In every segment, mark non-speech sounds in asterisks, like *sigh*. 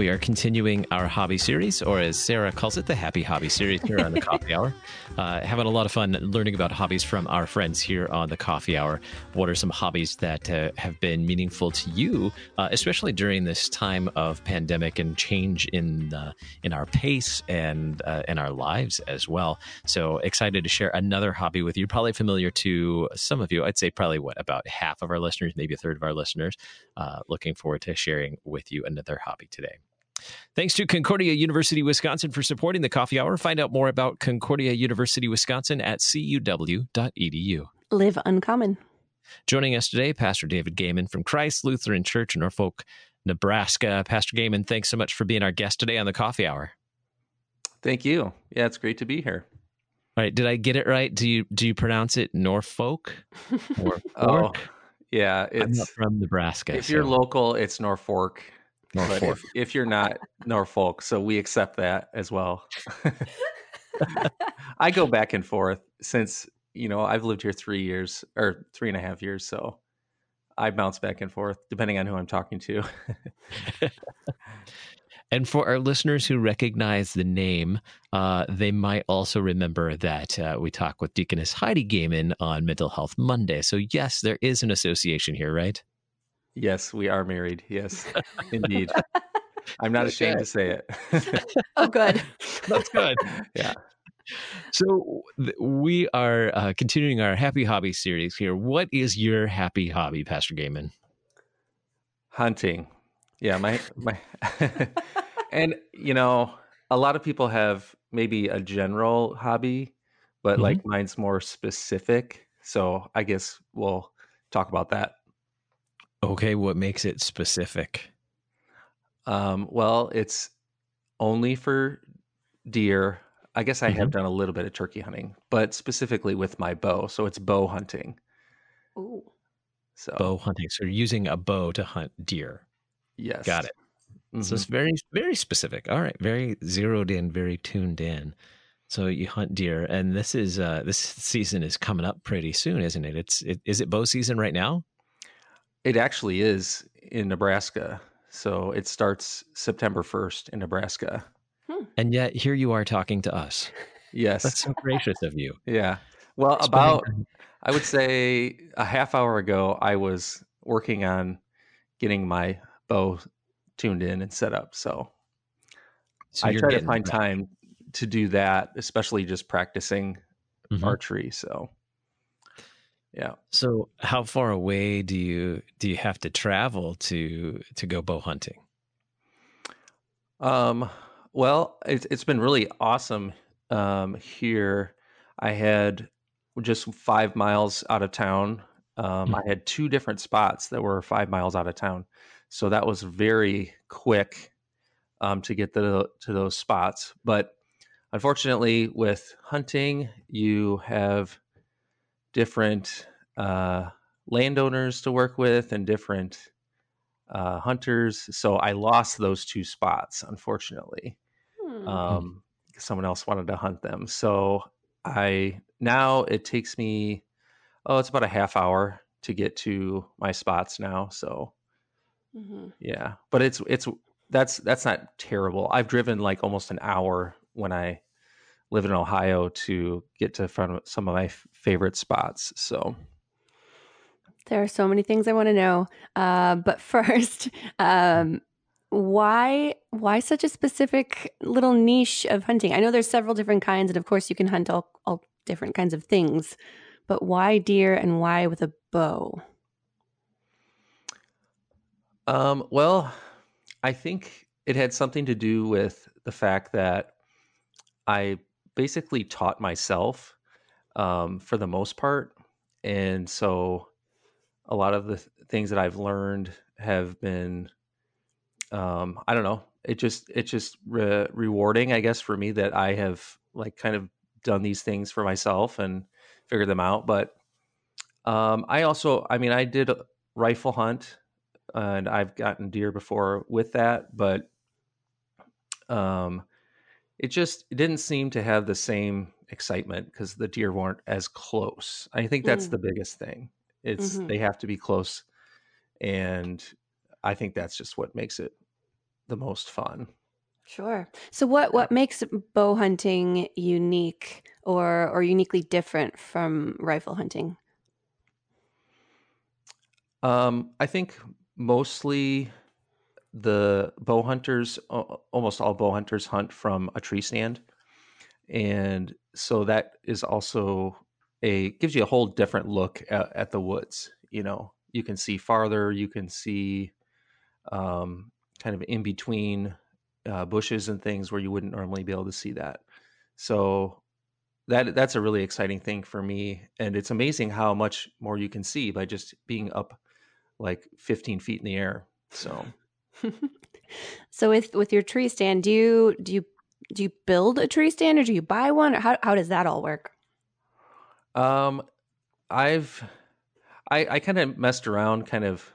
We are continuing our hobby series, or as Sarah calls it, the Happy Hobby series here on the *laughs* Coffee Hour. Uh, having a lot of fun learning about hobbies from our friends here on the Coffee Hour. What are some hobbies that uh, have been meaningful to you, uh, especially during this time of pandemic and change in in our pace and uh, in our lives as well? So excited to share another hobby with you. Probably familiar to some of you. I'd say probably what about half of our listeners, maybe a third of our listeners. Uh, looking forward to sharing with you another hobby today. Thanks to Concordia University Wisconsin for supporting the coffee hour. Find out more about Concordia University Wisconsin at cuw.edu. Live uncommon. Joining us today, Pastor David Goehmann from Christ Lutheran Church in Norfolk, Nebraska. Pastor Goehmann, thanks so much for being our guest today on the coffee hour. Thank you. Yeah, it's great to be here. All right, did I get it right? Do you do you pronounce it Norfolk? *laughs* Norfolk? oh, yeah, it's from Nebraska. If so. you're local, it's Norfolk. Norfolk. But if, if you're not Norfolk, so we accept that as well. *laughs* I go back and forth since you know I've lived here three years or three and a half years, so I bounce back and forth depending on who I'm talking to. *laughs* and for our listeners who recognize the name, uh, they might also remember that uh, we talk with Deaconess Heidi Goehmann on Mental Health Monday. So yes, there is an association here, right? Yes, we are married. Yes, indeed. *laughs* I'm not ashamed to say it. *laughs* oh, good. That's good. yeah. So th- we are uh, continuing our happy hobby series here. What is your happy hobby, Pastor Goehmann? Hunting. Yeah, my my *laughs* and you know, a lot of people have maybe a general hobby, but mm-hmm. like mine's more specific. So I guess we'll talk about that. Okay, what makes it specific? Um, well, it's only for deer. I guess I mm-hmm. have done a little bit of turkey hunting, but specifically with my bow. So it's bow hunting. Ooh. So bow hunting. So you're using a bow to hunt deer. Yes. Got it. Mm-hmm. So it's mm-hmm. very, very specific. All right. Very zeroed in, very tuned in. So you hunt deer, and this is uh, this season is coming up pretty soon, isn't it? It's it, is it bow season right now? It actually is in Nebraska. So it starts September 1st in Nebraska. Hmm. And yet here you are talking to us. Yes. That's so gracious of you. *laughs* Yeah. Well, about, I would say a half hour ago, I was working on getting my bow tuned in and set up. So, so I try to find back. time to do that, especially just practicing mm-hmm. archery. So, yeah. So how far away do you do you have to travel to to go bow hunting? Um well, it's it's been really awesome um here. I had just 5 miles out of town. Um mm-hmm. I had two different spots that were 5 miles out of town. So that was very quick um to get the to those spots, but unfortunately with hunting you have different uh, landowners to work with and different uh, hunters. So I lost those two spots, unfortunately. Hmm. Um, someone else wanted to hunt them. So I now it takes me oh, it's about a half hour to get to my spots now. So mm-hmm. yeah, but it's it's that's that's not terrible. I've driven like almost an hour when I live in Ohio to get to front of some of my f- favorite spots. So there are so many things I want to know. Uh, but *laughs* first, um, why why such a specific little niche of hunting? I know there's several different kinds, and of course you can hunt all, all different kinds of things. But why deer and why with a bow? Um, well, I think it had something to do with the fact that I basically taught myself um, for the most part. And so a lot of the th- things that I've learned have been, um, I don't know, it just, it's just re- rewarding, I guess, for me that I have like kind of done these things for myself and figured them out. But um, I also, I mean, I did a rifle hunt and I've gotten deer before with that, but um, it just it didn't seem to have the same excitement because the deer weren't as close. I think that's mm. the biggest thing. It's mm-hmm. they have to be close, and I think that's just what makes it the most fun. Sure. So what what makes bow hunting unique or or uniquely different from rifle hunting? Um, I think mostly the bow hunters, almost all bow hunters hunt from a tree stand, and so that is also a gives you a whole different look at, at the woods. You know, you can see farther, you can see um, kind of in between uh, bushes and things where you wouldn't normally be able to see that. So that that's a really exciting thing for me, and it's amazing how much more you can see by just being up like 15 feet in the air. So, *laughs* so with with your tree stand, do you do you do you build a tree stand or do you buy one, or how how does that all work? Um, I've I I kind of messed around, kind of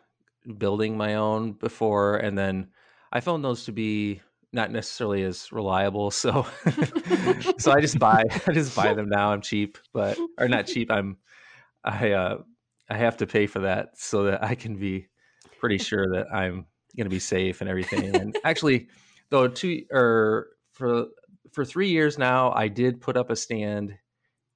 building my own before, and then I found those to be not necessarily as reliable. So, *laughs* so I just buy, I just buy them now. I'm cheap, but or not cheap. I'm, I, uh, I have to pay for that so that I can be pretty sure that I'm going to be safe and everything. And actually, though, two or for for three years now, I did put up a stand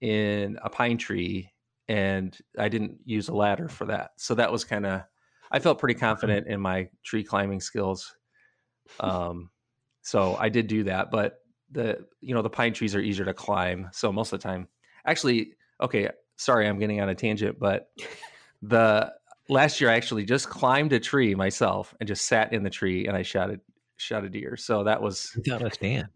in a pine tree, and I didn't use a ladder for that. So that was kind of, I felt pretty confident in my tree climbing skills. Um, so I did do that, but the you know the pine trees are easier to climb. So most of the time, actually, okay, sorry, I'm getting on a tangent, but *laughs* the last year I actually just climbed a tree myself and just sat in the tree and I shot a shot a deer. So that was a stand.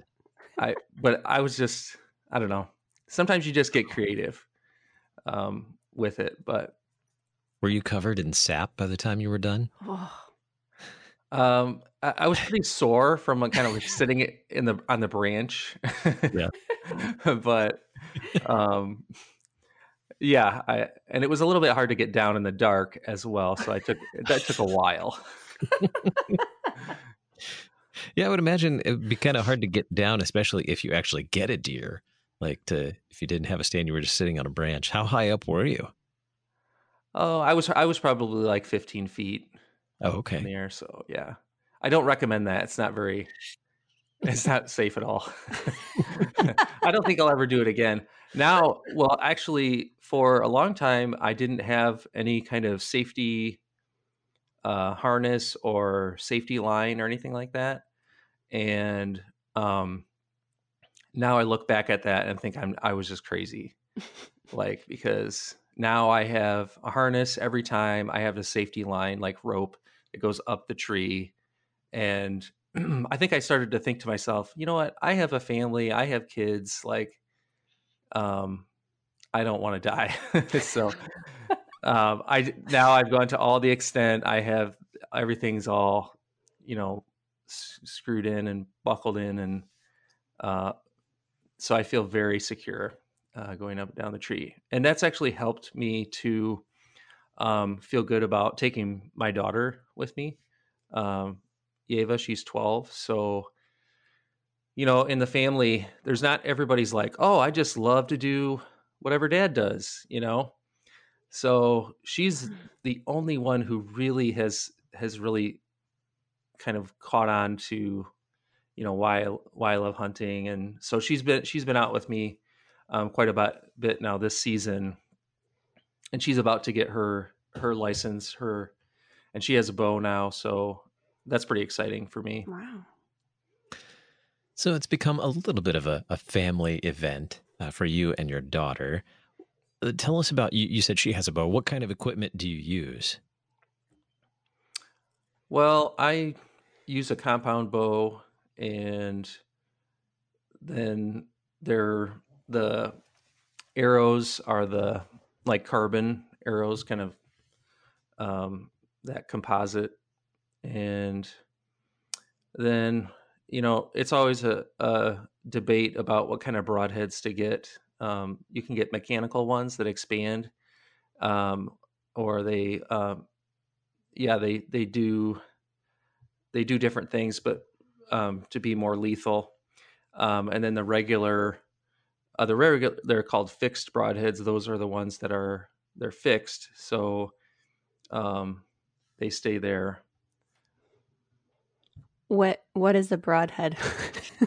I but I was just I don't know. Sometimes you just get creative um, with it, but were you covered in sap by the time you were done? *sighs* Um, I, I was pretty sore from like, kind of like sitting in the on the branch. yeah, *laughs* but um, yeah, I and it was a little bit hard to get down in the dark as well. So I took that took a while. *laughs* yeah, I would imagine it would be kind of hard to get down, especially if you actually get a deer. Like to if you didn't have a stand, you were just sitting on a branch. How high up were you? Oh, I was I was probably like 15 feet. Oh, okay. In the air, so yeah, I don't recommend that. It's not very. It's not safe at all. *laughs* I don't think I'll ever do it again. Now, well, actually, for a long time, I didn't have any kind of safety uh, harness or safety line or anything like that, and um, now I look back at that and think I'm I was just crazy, like because now I have a harness every time I have a safety line like rope it goes up the tree. And *clears throat* I think I started to think to myself, you know what? I have a family, I have kids, like um I don't want to die. *laughs* so *laughs* um I now I've gone to all the extent I have everything's all, you know, s- screwed in and buckled in and uh so I feel very secure uh, going up down the tree. And that's actually helped me to um, feel good about taking my daughter with me. Um, Eva, she's 12. So, you know, in the family, there's not everybody's like, oh, I just love to do whatever dad does, you know? So she's mm-hmm. the only one who really has, has really kind of caught on to, you know, why, why I love hunting. And so she's been, she's been out with me um, quite a bit, bit now this season and she's about to get her her license her and she has a bow now so that's pretty exciting for me wow so it's become a little bit of a, a family event uh, for you and your daughter. Uh, tell us about you you said she has a bow. What kind of equipment do you use? Well i use a compound bow and then they're the arrows are the like carbon arrows, kind of um, that composite, and then you know it's always a, a debate about what kind of broadheads to get. Um, you can get mechanical ones that expand, um, or they, um, yeah, they they do they do different things, but um, to be more lethal. Um, and then the regular uh, the regular they're called fixed broadheads. Those are the ones that are they're fixed, so um, they stay there. What what is a broadhead?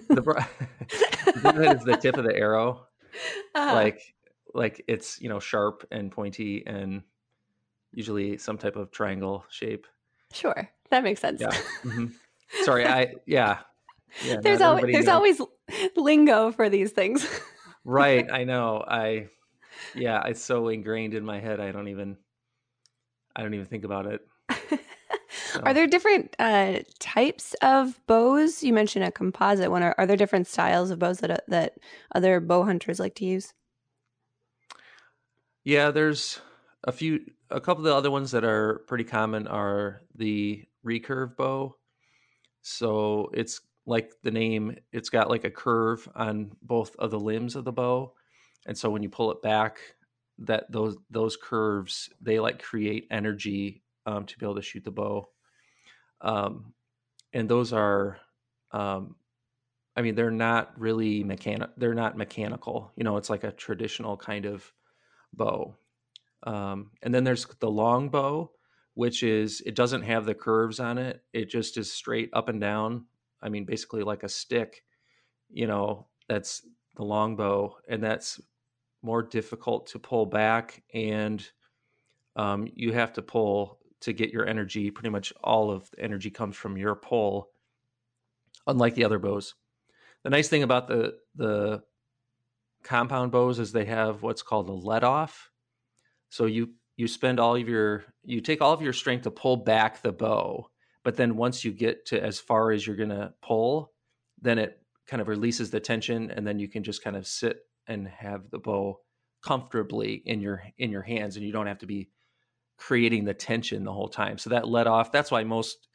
the, bro- *laughs* the broadhead is the tip of the arrow. Uh-huh. Like like it's you know sharp and pointy and usually some type of triangle shape. Sure, that makes sense. Yeah. Mm-hmm. *laughs* Sorry, I yeah. yeah there's always there's knows. always lingo for these things. right, *laughs* I know. I yeah, it's so ingrained in my head. I don't even I don't even think about it. Are there different uh, types of bows? You mentioned a composite one. Are, are there different styles of bows that uh, that other bow hunters like to use? Yeah, there's a few. A couple of the other ones that are pretty common are the recurve bow. So it's like the name; it's got like a curve on both of the limbs of the bow, and so when you pull it back, that those those curves they like create energy um, to be able to shoot the bow um, and those are um, i mean they're not really mechanic they're not mechanical you know it's like a traditional kind of bow. Um, and then there's the long bow which is it doesn't have the curves on it it just is straight up and down i mean basically like a stick you know that's the long bow and that's more difficult to pull back, and um, you have to pull to get your energy. Pretty much all of the energy comes from your pull, unlike the other bows. The nice thing about the the compound bows is they have what's called a let off. So you you spend all of your you take all of your strength to pull back the bow, but then once you get to as far as you're going to pull, then it kind of releases the tension and then you can just kind of sit and have the bow comfortably in your in your hands and you don't have to be creating the tension the whole time so that let off that's why most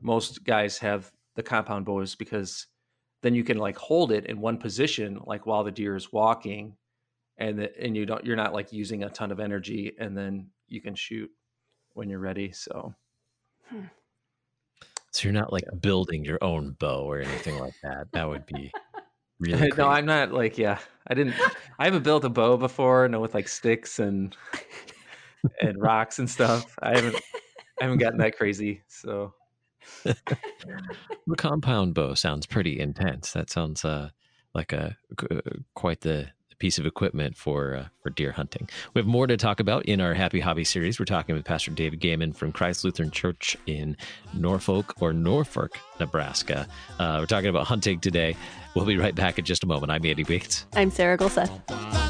most guys have the compound bows because then you can like hold it in one position like while the deer is walking and the, and you don't you're not like using a ton of energy and then you can shoot when you're ready so hmm. so you're not like building your own bow or anything like that that would be Really? *laughs* no, I'm not like yeah. I didn't. I haven't built a bow before. No, with like sticks and *laughs* and rocks and stuff. I haven't. I haven't gotten that crazy. So the compound bow sounds pretty intense. That sounds uh, like a uh, quite the piece of equipment for uh, for deer hunting. We have more to talk about in our Happy Hobby series. We're talking with Pastor David Goehmann from Christ Lutheran Church in Norfolk or Norfolk, Nebraska. Uh, we're talking about hunting today. We'll be right back in just a moment. I'm Andy Bates. I'm Sarah Gulseth.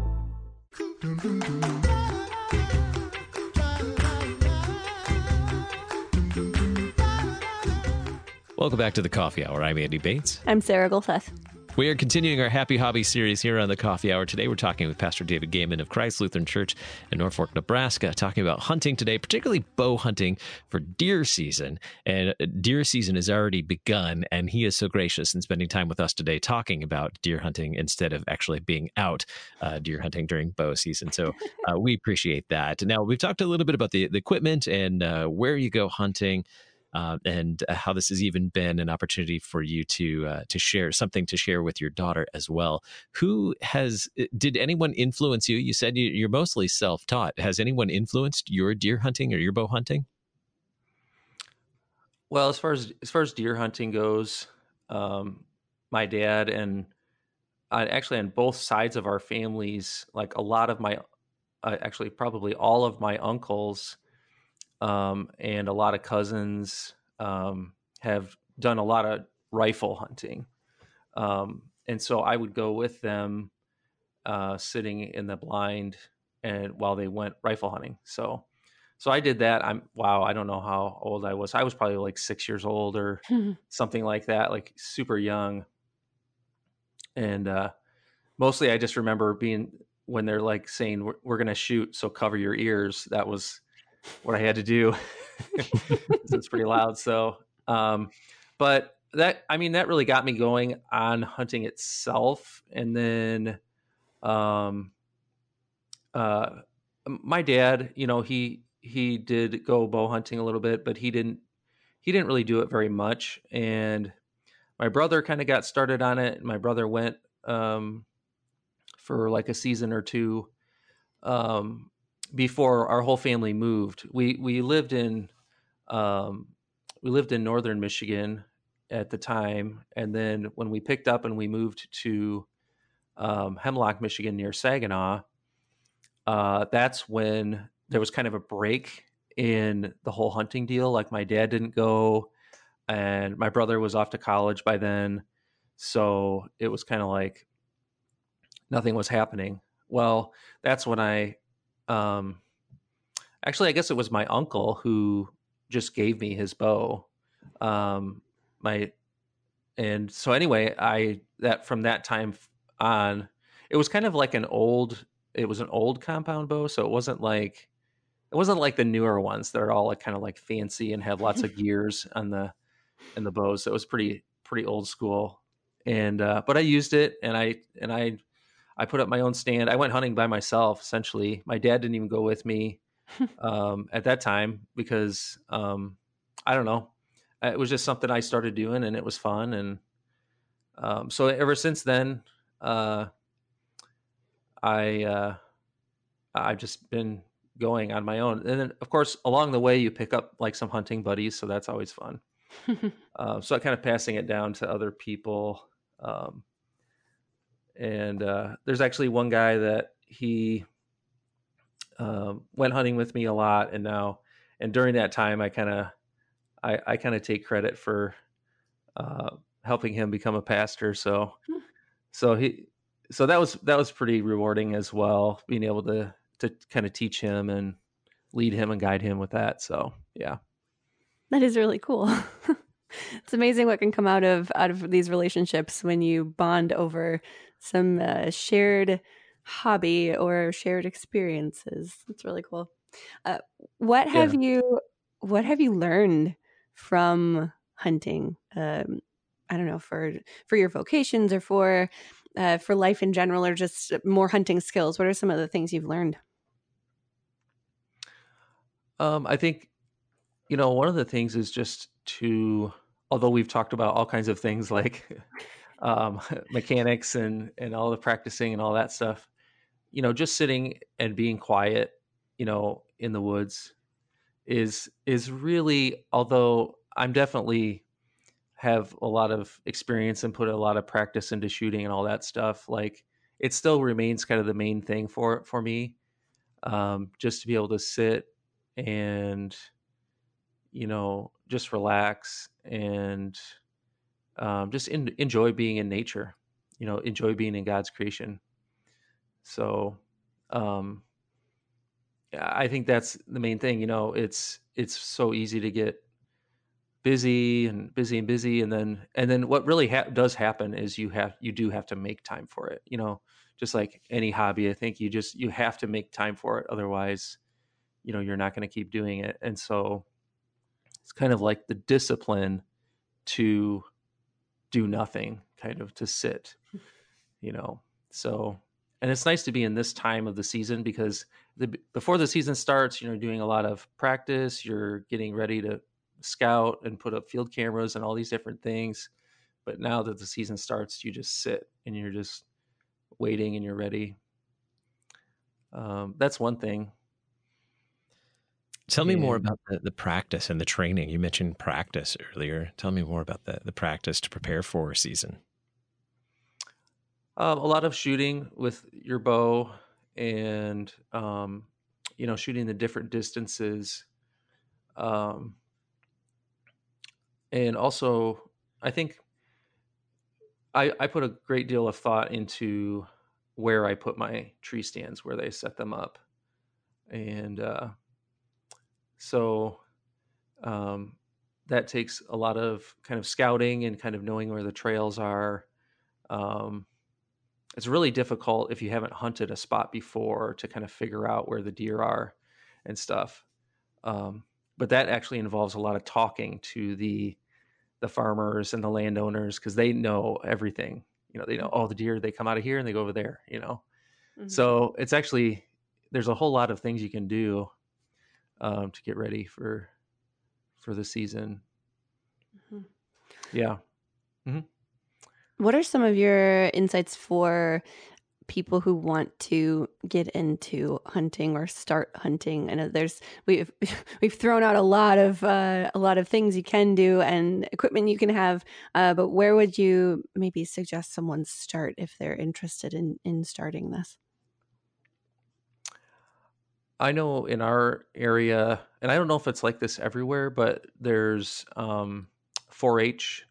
Welcome back to the Coffee Hour. I'm Andy Bates. I'm Sarah Gulseth. We are continuing our Happy Hobby series here on the Coffee Hour. Today, we're talking with Pastor David Goehmann of Christ Lutheran Church in Norfolk, Nebraska, talking about hunting today, particularly bow hunting for deer season. And uh, deer season has already begun, and he is so gracious in spending time with us today talking about deer hunting instead of actually being out uh, deer hunting during bow season. So uh, we appreciate that. Now, we've talked a little bit about the, the equipment and uh, where you go hunting uh, and uh, how this has even been an opportunity for you to uh, to share something to share with your daughter as well. Who has uh, did anyone influence you? You said you're mostly self taught. Has anyone influenced your deer hunting or your bow hunting? Well, as far as as far as deer hunting goes, um, my dad and uh, actually on both sides of our families, like a lot of my, uh, actually probably all of my uncles um, and a lot of cousins um, have done a lot of rifle hunting. Um, and so I would go with them uh, sitting in the blind and while they went rifle hunting. So so I did that. I'm wow, I don't know how old I was. I was probably like six years old or *laughs* something like that, like super young. And uh, mostly, I just remember being when they're like saying we're, we're going to shoot, so cover your ears. That was what I had to do. *laughs* it's pretty loud. So, um, but that I mean that really got me going on hunting itself, and then, um, uh, my dad, you know, he he did go bow hunting a little bit, but he didn't he didn't really do it very much. And my brother kind of got started on it. My brother went um, for like a season or two um, before our whole family moved. We we lived in um, we lived in northern Michigan at the time, and then when we picked up and we moved to um, Hemlock, Michigan, near Saginaw, uh, that's when there was kind of a break in the whole hunting deal. Like my dad didn't go, and my brother was off to college by then, so it was kind of like nothing was happening. Well, that's when I, um, actually, I guess it was my uncle who just gave me his bow. Um, my, and so anyway, I that from that time on, it was kind of like an old. It was an old compound bow, so it wasn't like it wasn't like the newer ones that are all like kind of like fancy and have lots of *laughs* gears on the and the bows. So it was pretty pretty old school. And uh, but I used it and I and I I put up my own stand. I went hunting by myself essentially. My dad didn't even go with me *laughs* um, at that time because um, I don't know. It was just something I started doing and it was fun. And um, so ever since then, uh, I uh, I've just been going on my own. And then, of course, along the way, you pick up like some hunting buddies, so that's always fun. *laughs* uh, so kind of passing it down to other people. Um, and uh, there's actually one guy that he um, went hunting with me a lot, and now and during that time, I kind of I, I kind of take credit for uh, helping him become a pastor. So so he so that was that was pretty rewarding as well, being able to to kind of teach him and lead him and guide him with that. So yeah, that is really cool. *laughs* *laughs* it's amazing what can come out of out of these relationships when you bond over some uh, shared hobby or shared experiences. It's really cool. Uh, what have yeah. you What have you learned from hunting? Um, I don't know for for your vocations or for uh, for life in general, or just more hunting skills. What are some of the things you've learned? Um, I think, you know, one of the things is just to, although we've talked about all kinds of things like *laughs* um, *laughs* mechanics and and all the practicing and all that stuff, you know, just sitting and being quiet, you know, in the woods is is really, although I'm definitely have a lot of experience and put a lot of practice into shooting and all that stuff like it still remains kind of the main thing for for me um, just to be able to sit and you know just relax and um, just in, enjoy being in nature you know enjoy being in god's creation. So um, i think that's the main thing you know it's it's so easy to get busy and busy and busy and then and then what really ha- does happen is you have you do have to make time for it you know just like any hobby i think you just you have to make time for it otherwise you know you're not going to keep doing it and so it's kind of like the discipline to do nothing kind of to sit you know? So and it's nice to be in this time of the season because the, before the season starts you know, doing a lot of practice you're getting ready to scout and put up field cameras and all these different things. But now that the season starts you just sit and you're just waiting and you're ready. Um, that's one thing Tell me more about the, the practice and the training. You mentioned practice earlier. Tell me more about the, the practice to prepare for a season. Um, a lot of shooting with your bow and, um, you know, shooting the different distances. Um, and also, I think I, I put a great deal of thought into where I put my tree stands, where they set them up. And, uh, so um, that takes a lot of kind of scouting and kind of knowing where the trails are. Um, it's really difficult if you haven't hunted a spot before to kind of figure out where the deer are and stuff. Um, but that actually involves a lot of talking to the the farmers and the landowners because they know everything. You know, they know all oh, the deer they come out of here and they go over there. You know, mm-hmm. so it's actually there's a whole lot of things you can do um, to get ready for for the season. Mm-hmm. Yeah. Mm-hmm. What are some of your insights for people who want to get into hunting or start hunting? I know there's we've *laughs* we've thrown out a lot of uh, a lot of things you can do and equipment you can have, uh, but where would you maybe suggest someone start if they're interested in in starting this? I know in our area, and I don't know if it's like this everywhere, but there's um, 4-H.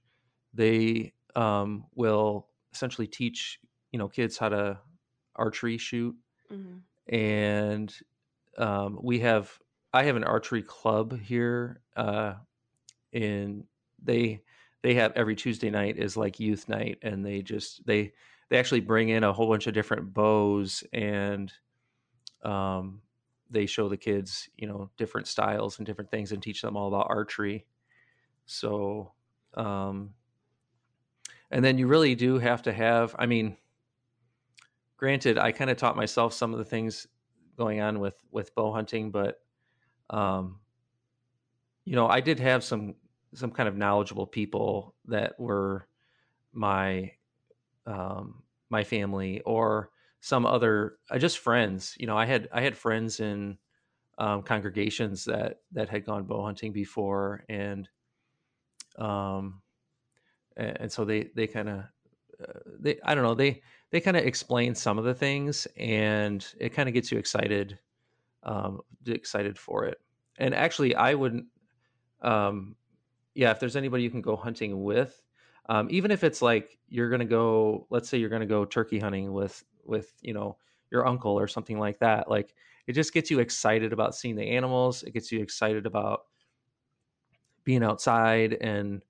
They um, will essentially teach you know kids how to archery shoot, mm-hmm. and um, we have I have an archery club here uh, in they they have every Tuesday night is like youth night, and they just they they actually bring in a whole bunch of different bows and um, they show the kids you know different styles and different things and teach them all about archery. So um, and then you really do have to have i mean granted i kind of taught myself some of the things going on with with bow hunting but um you know i did have some some kind of knowledgeable people that were my um my family or some other uh, just friends you know i had i had friends in um, congregations that that had gone bow hunting before and um and, so they they kind of uh, they I don't know they they kind of explain some of the things and it kind of gets you excited um, excited for it. And actually, I wouldn't. Um, yeah, if there's anybody you can go hunting with, um, even if it's like you're gonna go, let's say you're gonna go turkey hunting with with you know your uncle or something like that. Like it just gets you excited about seeing the animals. It gets you excited about being outside and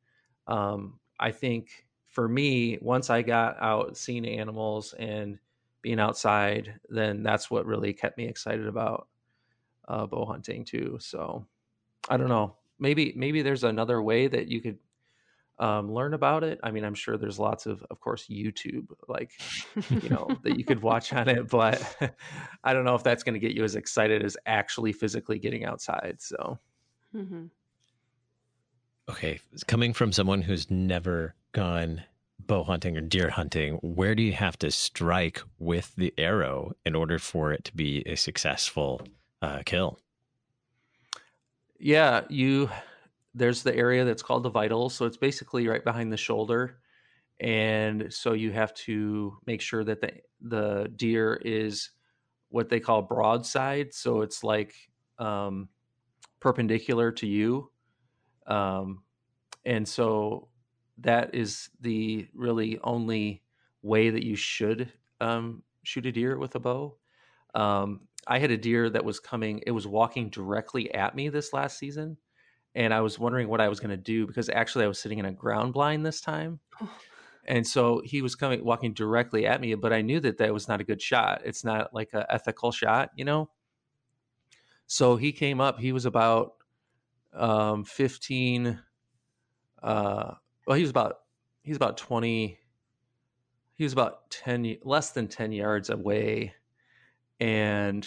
um, I think for me, once I got out seeing animals and being outside, then that's what really kept me excited about uh, bow hunting too. So I don't know. Maybe maybe there's another way that you could um, learn about it. I mean, I'm sure there's lots of, of course, YouTube, like you know, that you could *laughs* watch on it. But *laughs* I don't know if that's going to get you as excited as actually physically getting outside. So. Mm-hmm. Okay, coming from someone who's never gone bow hunting or deer hunting, where do you have to strike with the arrow in order for it to be a successful uh, kill? Yeah, you there's the area that's called the vitals, so it's basically right behind the shoulder, and so you have to make sure that the the deer is what they call broadside, so it's like um, perpendicular to you um, and so that is the really only way that you should um, shoot a deer with a bow. Um, I had a deer that was coming, it was walking directly at me this last season. And I was wondering what I was going to do because actually I was sitting in a ground blind this time. And so he was coming, walking directly at me, but I knew that that was not a good shot. It's not like an ethical shot, you know? So he came up, he was about um, 15 uh well he was about he's about 20 he was about 10 less than 10 yards away and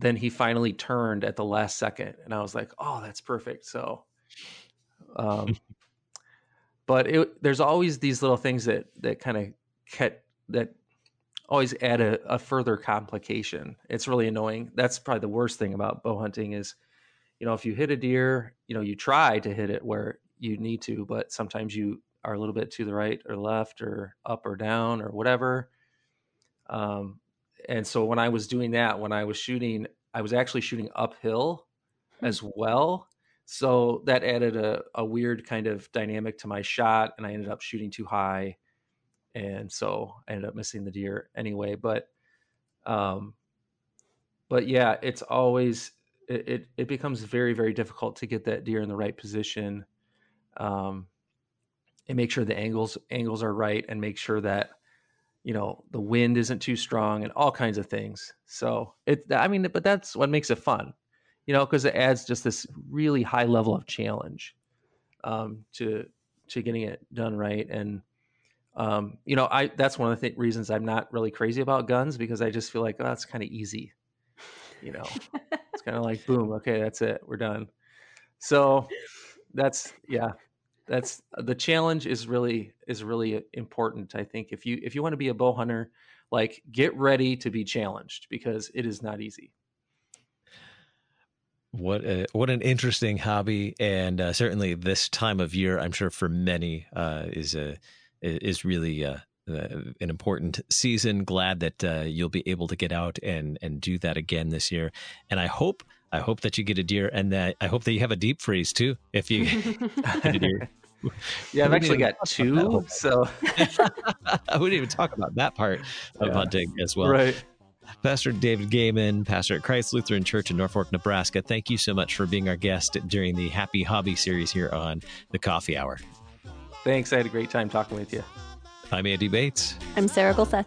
then he finally turned at the last second and i was like oh that's perfect. So um *laughs* but it, there's always these little things that that kind of get that always add a, a, further complication. It's really annoying. That's probably the worst thing about bow hunting is you know, if you hit a deer, you know, you try to hit it where you need to, but sometimes you are a little bit to the right or left or up or down or whatever. Um, and so when I was doing that, when I was shooting, I was actually shooting uphill hmm. as well. So that added a, a weird kind of dynamic to my shot, and I ended up shooting too high. And so I ended up missing the deer anyway. But, um, but yeah, it's always it, it, it becomes very very difficult to get that deer in the right position um, and make sure the angles angles are right and make sure that you know the wind isn't too strong and all kinds of things. So it i mean but that's what makes it fun you know because it adds just this really high level of challenge um, to to getting it done right. And um, you know i that's one of the th- reasons i'm not really crazy about guns because i just feel like oh, that's kind of easy you know? It's kind of like boom okay that's it we're done. So that's yeah that's the challenge is really is really important i think if you if you want to be a bow hunter like get ready to be challenged because it is not easy what a, what an interesting hobby and uh, certainly this time of year i'm sure for many uh, is a is really uh, uh, an important season. Glad that uh, you'll be able to get out and and do that again this year. And I hope I hope that you get a deer, and that I hope that you have a deep freeze too. If you *laughs* *laughs* get a deer. *laughs* Yeah, I've actually got two. So *laughs* I wouldn't even talk about that part of yeah. hunting as well. Right. Pastor David Goehmann, pastor at Christ Lutheran Church in Norfolk, Nebraska, thank you so much for being our guest during the Happy Hobby series here on the Coffee Hour. Thanks. I had a great time talking with you. I'm Andy Bates. I'm Sarah Gulseth.